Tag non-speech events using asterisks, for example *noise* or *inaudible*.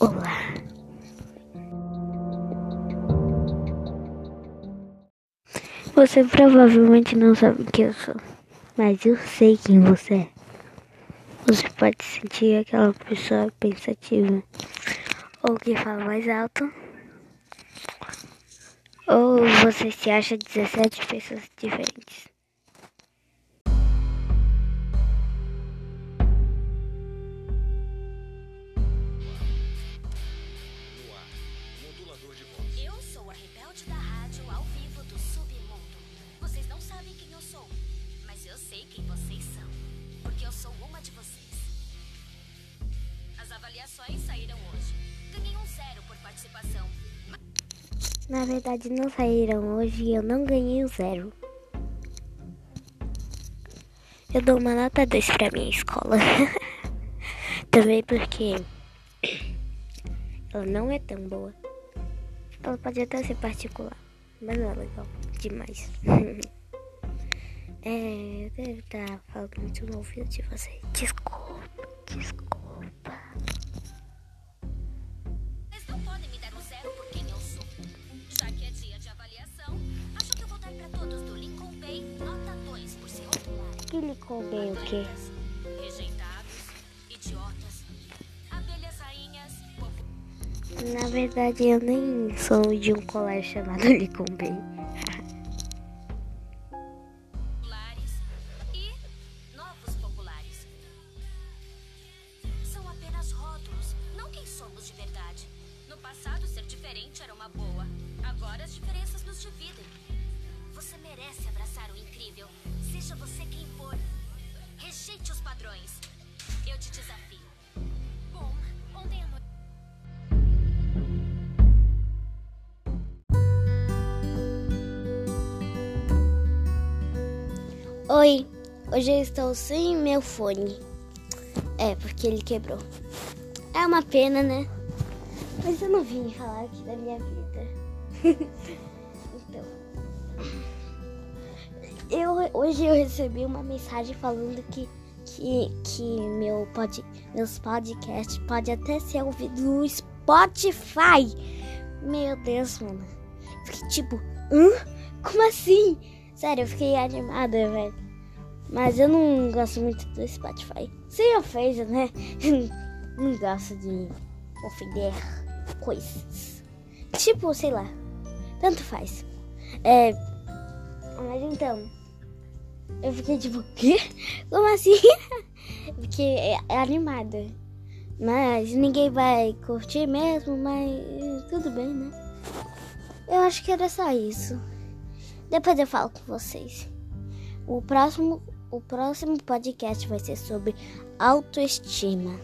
Olá. Você provavelmente não sabe quem eu sou, mas eu sei quem você é. Você pode sentir aquela pessoa pensativa, ou que fala mais alto, ou você se acha 17 pessoas diferentes. Eu sei quem vocês são, porque eu sou uma de vocês. As avaliações saíram hoje. Ganhei um zero por participação. Na verdade, não saíram hoje e eu não ganhei o zero. Eu dou uma nota 2 pra minha escola. *laughs* Também porque ela não é tão boa. Ela pode até ser particular, mas não é legal demais. *laughs* é, eu devo estar falando muito no ouvido de vocês. Desculpa, desculpa. Vocês não podem me dar um zero por quem eu sou. Já que é dia de avaliação, acho que eu vou dar pra todos do Lincoln Bay nota 2 por se orgulharem. Que lhe coube o quê? Rejeitados, idiotas, abelhas rainhas, populares. Na verdade, eu nem sou de um colégio chamado *laughs* Lincoln Bay. Agora, as diferenças nos dividem. Você merece abraçar o incrível, seja você quem for. Rejeite os padrões. Eu te desafio. Bom, ontem à noite. Oi, hoje eu estou sem meu fone. É, porque ele quebrou. É uma pena, né? Mas eu não vim falar aqui da minha vida. Então. Eu, hoje eu recebi uma mensagem falando que, que, que meu pod, meus podcasts pode até ser ouvido no Spotify. Meu Deus, mano. Fiquei tipo, hã? Como assim? Sério, eu fiquei animada, velho. Mas eu não gosto muito do Spotify. Sem ofensa, né? *laughs* não gosto de ofender coisas. Tipo, sei lá. Tanto faz. É. Mas então. Eu fiquei tipo, *laughs* quê? Como assim? *laughs* Fiquei é, animada. Mas ninguém vai curtir mesmo, mas tudo bem, né? Eu acho que era só isso. Depois eu falo com vocês. O próximo, o próximo podcast vai ser sobre autoestima.